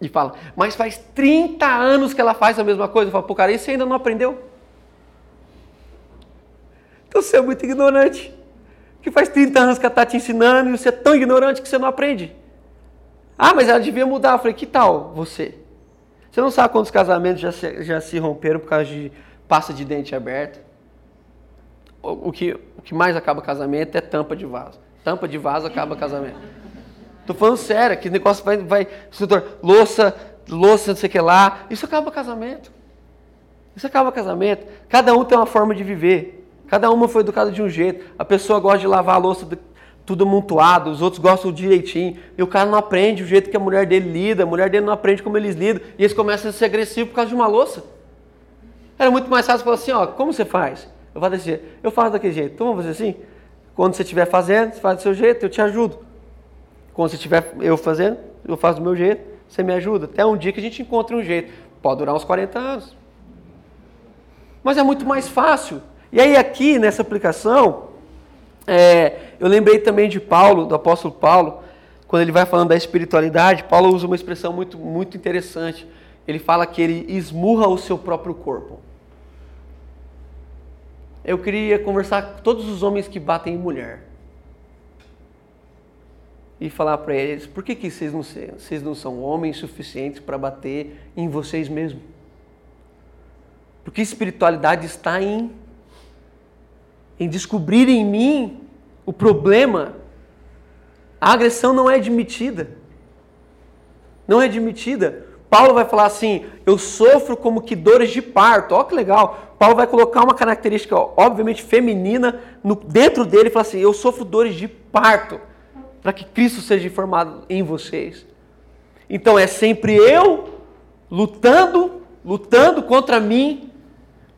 E fala, mas faz 30 anos que ela faz a mesma coisa. Eu falo, pô, cara, isso você ainda não aprendeu? Então você é muito ignorante. Que faz 30 anos que ela está te ensinando e você é tão ignorante que você não aprende. Ah, mas ela devia mudar. Eu falei, que tal você? Você não sabe quantos casamentos já se, já se romperam por causa de pasta de dente aberta? O que, o que mais acaba casamento é tampa de vaso. Tampa de vaso acaba casamento. Tô falando sério, que negócio vai, vai louça, louça, não sei o que lá. Isso acaba casamento. Isso acaba casamento. Cada um tem uma forma de viver. Cada uma foi educada de um jeito. A pessoa gosta de lavar a louça tudo amontoado, os outros gostam direitinho. E o cara não aprende o jeito que a mulher dele lida, a mulher dele não aprende como eles lidam. E eles começam a ser agressivos por causa de uma louça. Era muito mais fácil falar assim, ó, como você faz? Eu faço desse jeito. Eu faço daquele jeito. Então vamos fazer assim? Quando você estiver fazendo, você faz do seu jeito, eu te ajudo. Quando você estiver eu fazendo, eu faço do meu jeito, você me ajuda. Até um dia que a gente encontre um jeito. Pode durar uns 40 anos. Mas é muito mais fácil. E aí aqui nessa aplicação, é, eu lembrei também de Paulo, do apóstolo Paulo, quando ele vai falando da espiritualidade, Paulo usa uma expressão muito, muito interessante. Ele fala que ele esmurra o seu próprio corpo eu queria conversar com todos os homens que batem em mulher. E falar para eles, por que, que vocês, não, vocês não são homens suficientes para bater em vocês mesmos? Porque espiritualidade está em, em descobrir em mim o problema. A agressão não é admitida. Não é admitida. Paulo vai falar assim: eu sofro como que dores de parto. Olha que legal. Paulo vai colocar uma característica, obviamente, feminina no, dentro dele e falar assim: eu sofro dores de parto para que Cristo seja formado em vocês. Então é sempre eu lutando, lutando contra mim,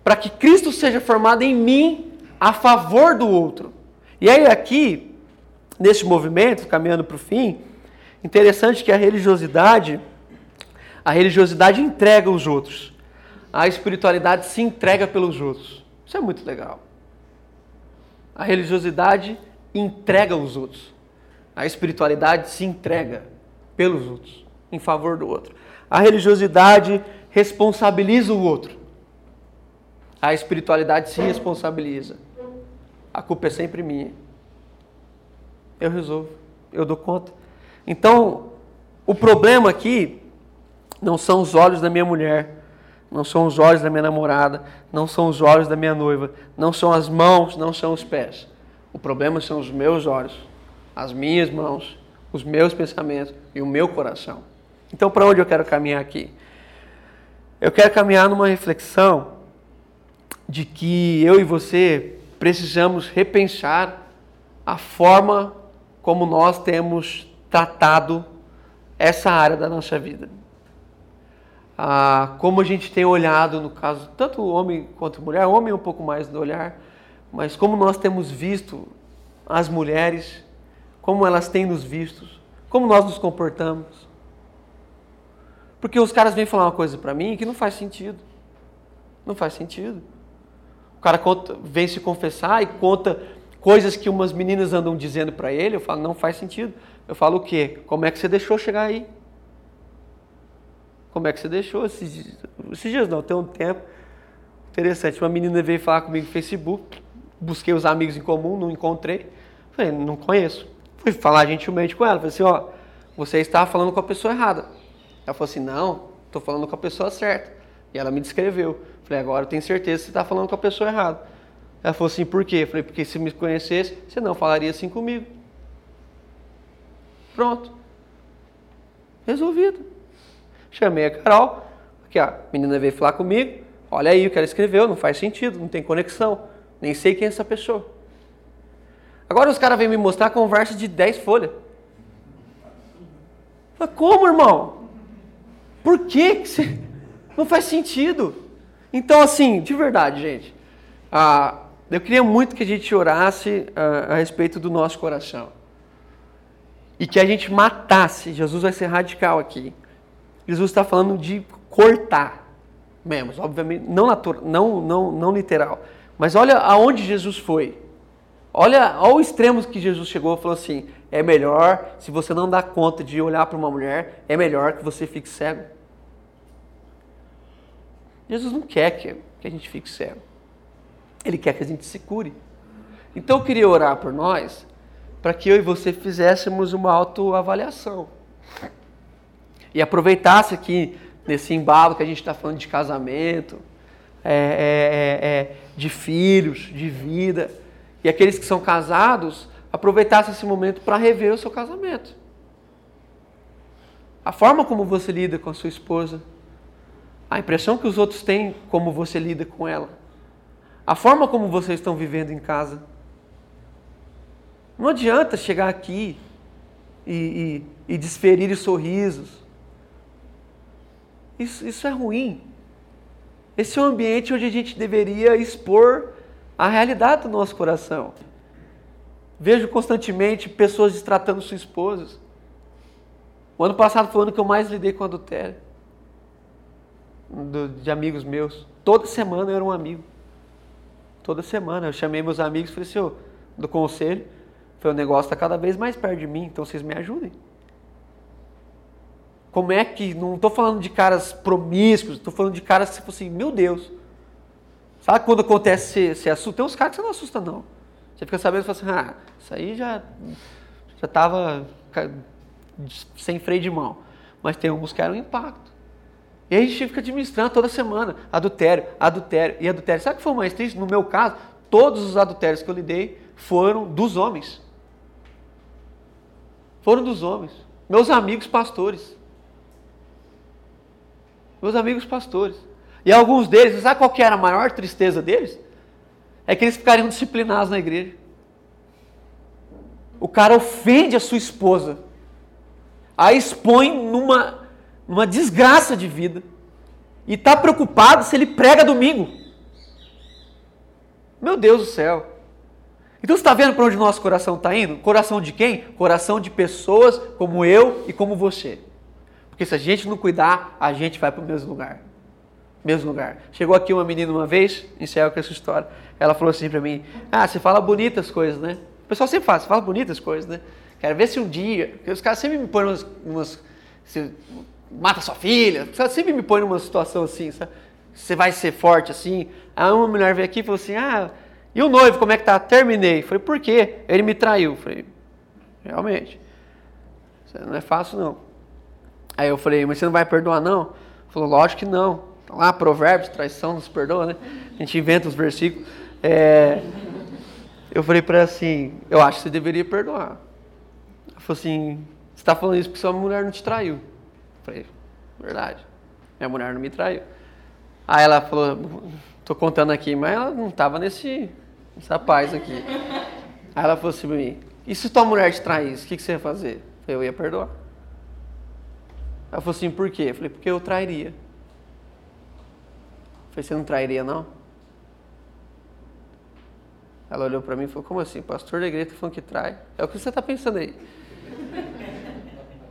para que Cristo seja formado em mim a favor do outro. E aí, aqui, nesse movimento, caminhando para o fim, interessante que a religiosidade a religiosidade entrega os outros. A espiritualidade se entrega pelos outros. Isso é muito legal. A religiosidade entrega os outros. A espiritualidade se entrega pelos outros, em favor do outro. A religiosidade responsabiliza o outro. A espiritualidade se responsabiliza. A culpa é sempre minha. Eu resolvo, eu dou conta. Então, o problema aqui não são os olhos da minha mulher, não são os olhos da minha namorada, não são os olhos da minha noiva, não são as mãos, não são os pés. O problema são os meus olhos, as minhas mãos, os meus pensamentos e o meu coração. Então, para onde eu quero caminhar aqui? Eu quero caminhar numa reflexão de que eu e você precisamos repensar a forma como nós temos tratado essa área da nossa vida ah, como a gente tem olhado, no caso, tanto o homem quanto mulher, homem é um pouco mais do olhar, mas como nós temos visto as mulheres, como elas têm nos vistos, como nós nos comportamos. Porque os caras vêm falar uma coisa para mim que não faz sentido. Não faz sentido. O cara conta, vem se confessar e conta coisas que umas meninas andam dizendo para ele, eu falo, não faz sentido. Eu falo o quê? Como é que você deixou chegar aí? Como é que você deixou esses dias? Esses dias não, tem um tempo interessante. Uma menina veio falar comigo no Facebook, busquei os amigos em comum, não encontrei. Falei, não conheço. Fui falar gentilmente com ela, falei assim, ó, você está falando com a pessoa errada. Ela falou assim, não, estou falando com a pessoa certa. E ela me descreveu. Falei, agora eu tenho certeza que você está falando com a pessoa errada. Ela falou assim, por quê? Falei, porque se me conhecesse, você não falaria assim comigo. Pronto. Resolvido. Chamei a Carol, aqui a menina veio falar comigo, olha aí o que ela escreveu, não faz sentido, não tem conexão, nem sei quem é essa pessoa. Agora os caras vêm me mostrar a conversa de 10 folhas. Falei, como, irmão? Por que, que você... Não faz sentido. Então, assim, de verdade, gente, ah, eu queria muito que a gente orasse ah, a respeito do nosso coração. E que a gente matasse. Jesus vai ser radical aqui. Jesus está falando de cortar mesmo, obviamente, não, natural, não, não, não literal. Mas olha aonde Jesus foi. Olha ao extremo que Jesus chegou e falou assim: é melhor, se você não dá conta de olhar para uma mulher, é melhor que você fique cego. Jesus não quer que, que a gente fique cego. Ele quer que a gente se cure. Então eu queria orar por nós, para que eu e você fizéssemos uma autoavaliação. E aproveitasse aqui nesse embalo que a gente está falando de casamento, é, é, é, é, de filhos, de vida. E aqueles que são casados, aproveitassem esse momento para rever o seu casamento. A forma como você lida com a sua esposa, a impressão que os outros têm como você lida com ela, a forma como vocês estão vivendo em casa. Não adianta chegar aqui e, e, e desferir sorrisos, isso, isso é ruim. Esse é um ambiente onde a gente deveria expor a realidade do nosso coração. Vejo constantemente pessoas destratando suas esposas. O ano passado foi o ano que eu mais lidei com adultério. De amigos meus. Toda semana eu era um amigo. Toda semana. Eu chamei meus amigos e falei assim, oh, do conselho, foi o negócio está cada vez mais perto de mim, então vocês me ajudem. Como é que. Não estou falando de caras promíscuos, estou falando de caras que você assim, meu Deus. Sabe quando acontece, você, assusta? Tem uns caras que você não assusta, não. Você fica sabendo e fala assim, ah, isso aí já já estava sem freio de mão. Mas tem uns que eram impacto. E a gente fica administrando toda semana. Adultério, adultério e adultério. Sabe o que foi mais triste? No meu caso, todos os adultérios que eu lidei foram dos homens. Foram dos homens. Meus amigos pastores meus amigos pastores. E alguns deles, sabe qual que era a maior tristeza deles? É que eles ficariam disciplinados na igreja. O cara ofende a sua esposa, a expõe numa, numa desgraça de vida, e está preocupado se ele prega domingo. Meu Deus do céu. Então você está vendo para onde o nosso coração está indo? Coração de quem? Coração de pessoas como eu e como você. Porque se a gente não cuidar, a gente vai para o mesmo lugar. Mesmo lugar. Chegou aqui uma menina uma vez, encerro com essa história. Ela falou assim para mim: Ah, você fala bonitas coisas, né? O pessoal sempre fala, você fala bonitas coisas, né? Quero ver se um dia. Porque os caras sempre me põem umas. umas você mata sua filha. Os caras sempre me põem numa situação assim, sabe? Você vai ser forte assim. Aí uma mulher veio aqui e falou assim: Ah, e o noivo, como é que tá? Terminei. Falei, por quê? Ele me traiu. Falei, realmente. Não é fácil não. Aí eu falei, mas você não vai perdoar não? Ele falou, lógico que não. Tá lá, provérbios, traição nos perdoa, né? A gente inventa os versículos. É... Eu falei para ela assim, eu acho que você deveria perdoar. Ela falou assim, você está falando isso porque sua mulher não te traiu. Eu falei, verdade. Minha mulher não me traiu. Aí ela falou, tô contando aqui, mas ela não estava nesse, nessa paz aqui. Aí ela falou assim pra mim, e se tua mulher te traísse, o que, que você ia fazer? Eu ia perdoar. Ela falou assim, por quê? Eu falei, porque eu trairia. Eu falei, você não trairia não? Ela olhou para mim e falou, como assim? Pastor da igreja tá falando que trai. É o que você está pensando aí.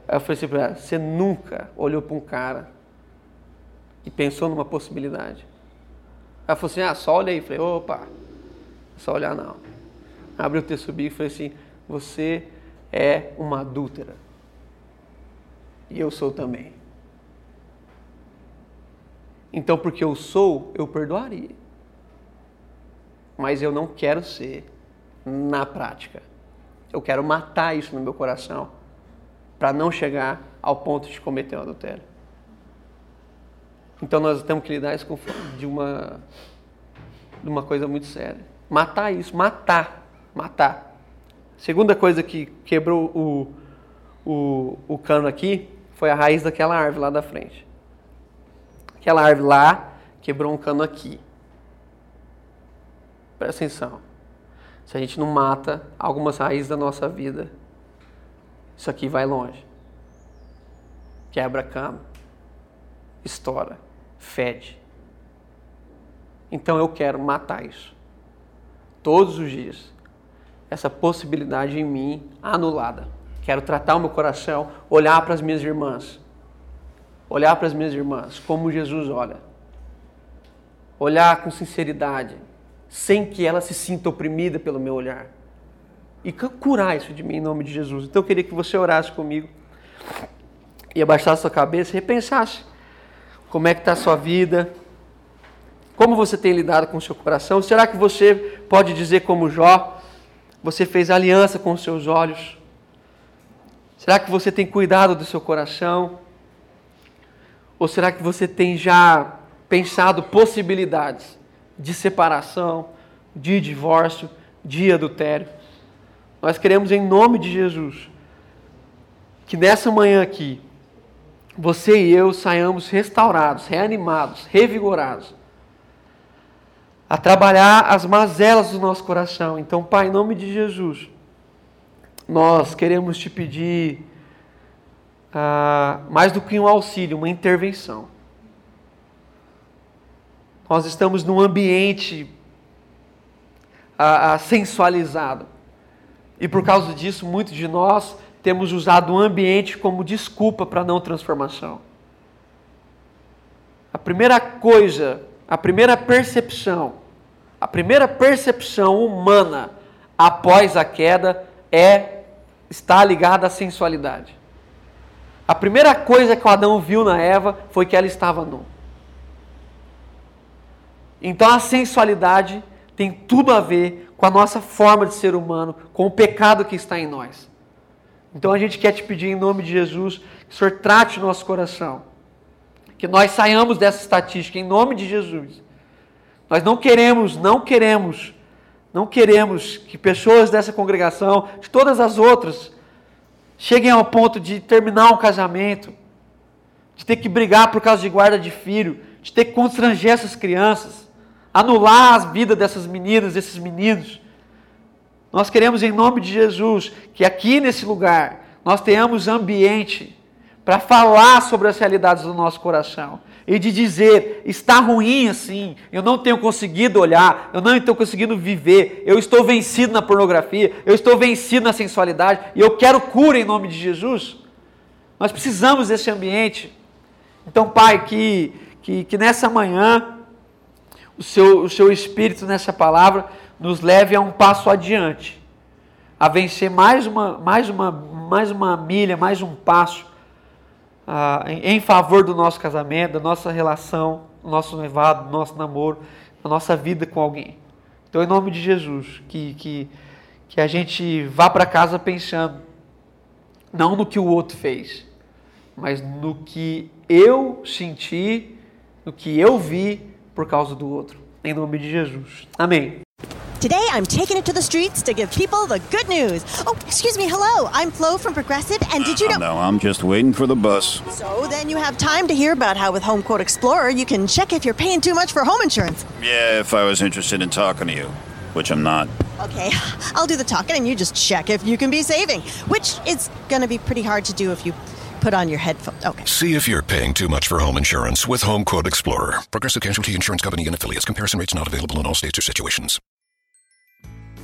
Aí eu falei assim para ela, você nunca olhou para um cara e pensou numa possibilidade. Ela falou assim, ah, só olha aí. Eu falei, opa, só olhar não. Abri o texto bíblico e falei assim, você é uma adúltera. E eu sou também. Então, porque eu sou, eu perdoaria. Mas eu não quero ser na prática. Eu quero matar isso no meu coração para não chegar ao ponto de cometer um adultério. Então nós temos que lidar isso com, de uma de uma coisa muito séria. Matar isso, matar, matar. Segunda coisa que quebrou o, o, o cano aqui foi a raiz daquela árvore lá da frente. Aquela árvore lá quebrou um cano aqui. Presta atenção. Se a gente não mata algumas raízes da nossa vida, isso aqui vai longe. Quebra cano, estoura, fede. Então eu quero matar isso. Todos os dias. Essa possibilidade em mim anulada. Quero tratar o meu coração, olhar para as minhas irmãs. Olhar para as minhas irmãs como Jesus olha. Olhar com sinceridade, sem que ela se sinta oprimida pelo meu olhar. E curar isso de mim em nome de Jesus. Então eu queria que você orasse comigo e abaixasse sua cabeça e repensasse como é que está a sua vida, como você tem lidado com o seu coração? Será que você pode dizer como Jó, você fez aliança com os seus olhos? Será que você tem cuidado do seu coração? Ou será que você tem já pensado possibilidades de separação, de divórcio, de adultério? Nós queremos, em nome de Jesus, que nessa manhã aqui, você e eu saiamos restaurados, reanimados, revigorados a trabalhar as mazelas do nosso coração. Então, Pai, em nome de Jesus, nós queremos te pedir uh, mais do que um auxílio, uma intervenção. Nós estamos num ambiente uh, sensualizado. E por causa disso, muitos de nós temos usado o ambiente como desculpa para não transformação. A primeira coisa a primeira percepção, a primeira percepção humana após a queda é está ligada à sensualidade. A primeira coisa que o Adão viu na Eva foi que ela estava nua. Então a sensualidade tem tudo a ver com a nossa forma de ser humano, com o pecado que está em nós. Então a gente quer te pedir em nome de Jesus que o Senhor trate o nosso coração que nós saiamos dessa estatística em nome de Jesus. Nós não queremos, não queremos, não queremos que pessoas dessa congregação, de todas as outras, cheguem ao ponto de terminar um casamento, de ter que brigar por causa de guarda de filho, de ter que constranger essas crianças, anular as vidas dessas meninas, desses meninos. Nós queremos, em nome de Jesus, que aqui nesse lugar nós tenhamos ambiente para falar sobre as realidades do nosso coração e de dizer: está ruim assim, eu não tenho conseguido olhar, eu não estou conseguindo viver, eu estou vencido na pornografia, eu estou vencido na sensualidade e eu quero cura em nome de Jesus. Nós precisamos desse ambiente. Então, Pai, que, que, que nessa manhã o seu, o seu Espírito nessa palavra nos leve a um passo adiante, a vencer mais uma, mais uma, mais uma milha, mais um passo em, em, favor do nosso casamento, da nossa relação, do nosso noivado, do nosso namoro, da nossa vida com alguém. Então, em nome de Jesus, que, que, que a gente vá para casa pensando não no que o outro fez, mas no que eu senti, no que eu vi por causa do outro. Em nome de Jesus. Amém. Today, I'm taking it to the streets to give people the good news. Oh, excuse me. Hello, I'm Flo from Progressive, and did you oh, know? No, I'm just waiting for the bus. So then you have time to hear about how with Home Quote Explorer you can check if you're paying too much for home insurance. Yeah, if I was interested in talking to you, which I'm not. Okay, I'll do the talking, and you just check if you can be saving, which is going to be pretty hard to do if you put on your headphones. Okay. See if you're paying too much for home insurance with Home Quote Explorer. Progressive Casualty Insurance Company and affiliates. Comparison rates not available in all states or situations.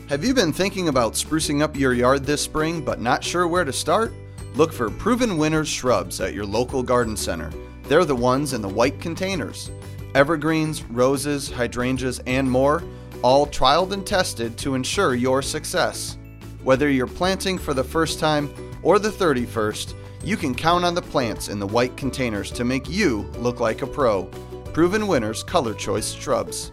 Have you been thinking about sprucing up your yard this spring but not sure where to start? Look for Proven Winners shrubs at your local garden center. They're the ones in the white containers. Evergreens, roses, hydrangeas, and more, all trialed and tested to ensure your success. Whether you're planting for the first time or the 31st, you can count on the plants in the white containers to make you look like a pro. Proven winners Color Choice Shrubs.